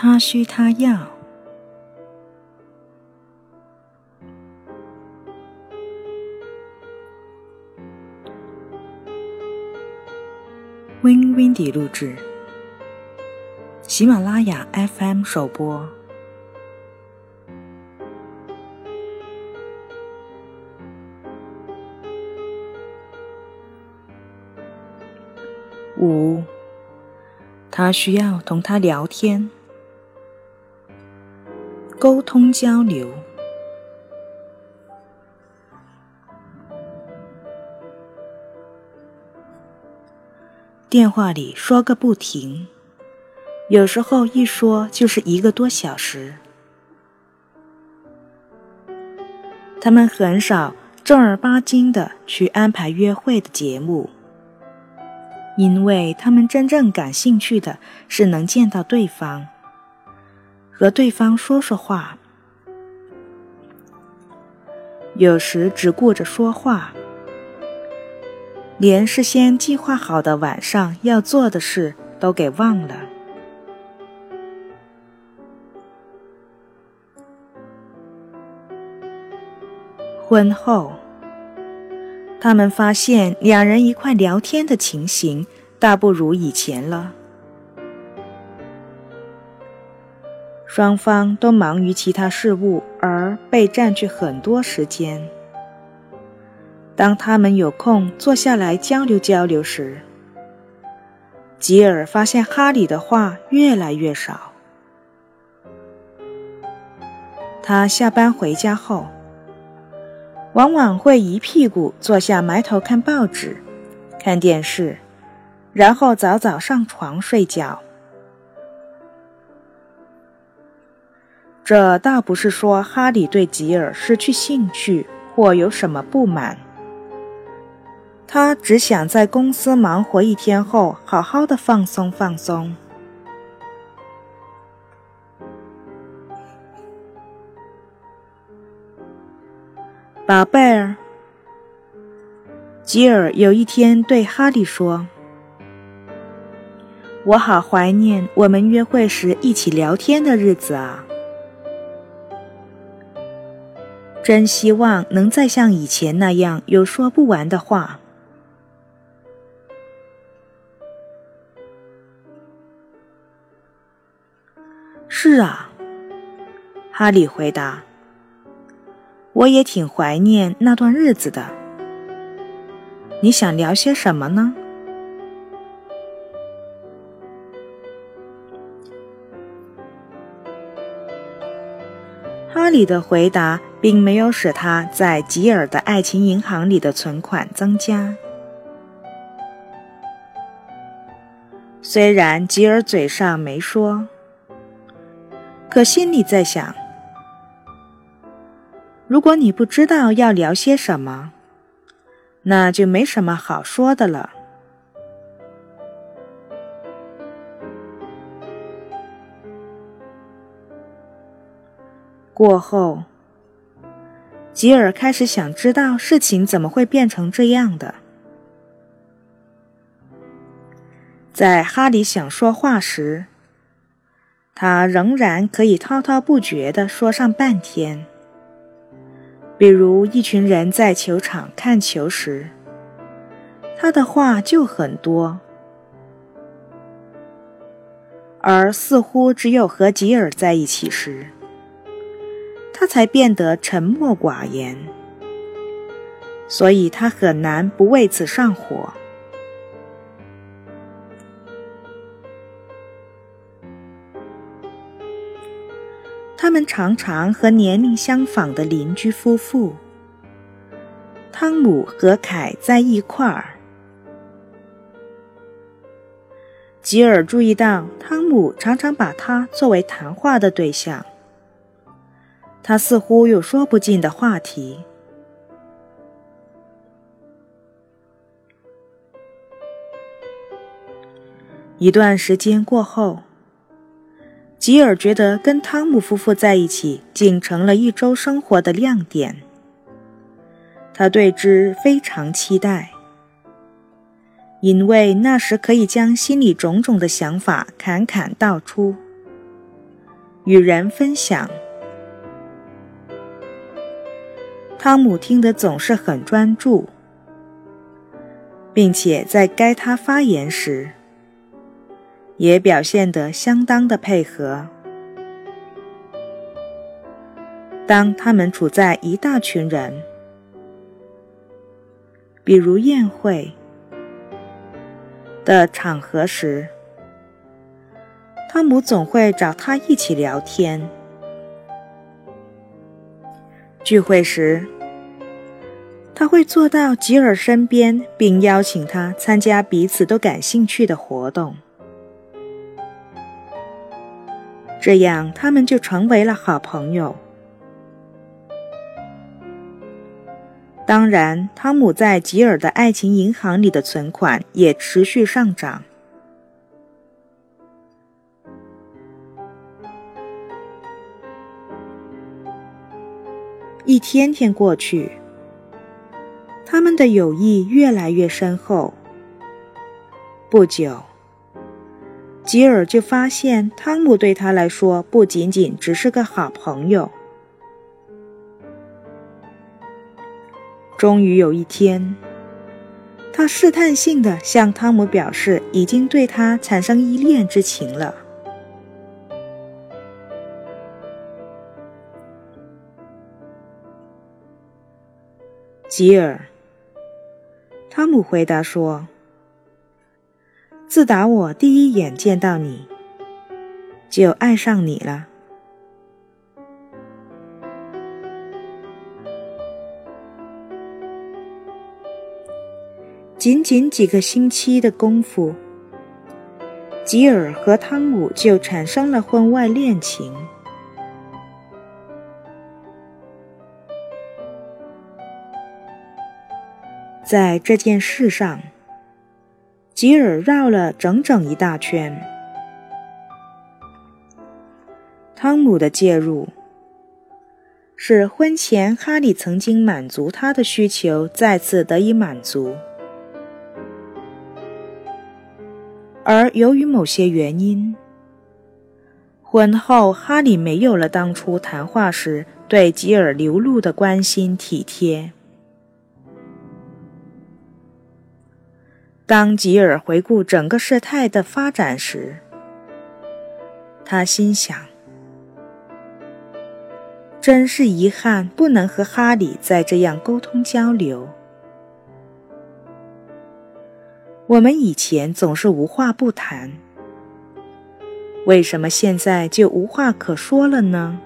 他需他要。Win Windy 录制，喜马拉雅 FM 首播。五，他需要同他聊天，沟通交流。电话里说个不停，有时候一说就是一个多小时。他们很少正儿八经的去安排约会的节目，因为他们真正感兴趣的是能见到对方，和对方说说话。有时只顾着说话。连事先计划好的晚上要做的事都给忘了。婚后，他们发现两人一块聊天的情形大不如以前了。双方都忙于其他事物，而被占据很多时间。当他们有空坐下来交流交流时，吉尔发现哈里的话越来越少。他下班回家后，往往会一屁股坐下埋头看报纸、看电视，然后早早上床睡觉。这倒不是说哈里对吉尔失去兴趣或有什么不满。他只想在公司忙活一天后，好好的放松放松。宝贝儿，吉尔有一天对哈利说：“我好怀念我们约会时一起聊天的日子啊！真希望能再像以前那样有说不完的话。”是啊，哈利回答。我也挺怀念那段日子的。你想聊些什么呢？哈利的回答并没有使他在吉尔的爱情银行里的存款增加。虽然吉尔嘴上没说。可心里在想：如果你不知道要聊些什么，那就没什么好说的了。过后，吉尔开始想知道事情怎么会变成这样的。在哈里想说话时。他仍然可以滔滔不绝地说上半天。比如，一群人在球场看球时，他的话就很多；而似乎只有和吉尔在一起时，他才变得沉默寡言。所以他很难不为此上火。他们常常和年龄相仿的邻居夫妇汤姆和凯在一块儿。吉尔注意到，汤姆常常把他作为谈话的对象。他似乎有说不尽的话题。一段时间过后。吉尔觉得跟汤姆夫妇在一起，竟成了一周生活的亮点。他对之非常期待，因为那时可以将心里种种的想法侃侃道出。与人分享。汤姆听得总是很专注，并且在该他发言时，也表现得相当的配合。当他们处在一大群人，比如宴会的场合时，汤姆总会找他一起聊天。聚会时，他会坐到吉尔身边，并邀请他参加彼此都感兴趣的活动。这样，他们就成为了好朋友。当然，汤姆在吉尔的爱情银行里的存款也持续上涨。一天天过去，他们的友谊越来越深厚。不久，吉尔就发现汤姆对他来说不仅仅只是个好朋友。终于有一天，他试探性的向汤姆表示已经对他产生依恋之情了。吉尔，汤姆回答说：“自打我第一眼见到你，就爱上你了。”仅仅几个星期的功夫，吉尔和汤姆就产生了婚外恋情。在这件事上，吉尔绕了整整一大圈。汤姆的介入，使婚前哈利曾经满足他的需求再次得以满足。而由于某些原因，婚后哈里没有了当初谈话时对吉尔流露的关心体贴。当吉尔回顾整个事态的发展时，他心想：“真是遗憾，不能和哈里再这样沟通交流。”我们以前总是无话不谈，为什么现在就无话可说了呢？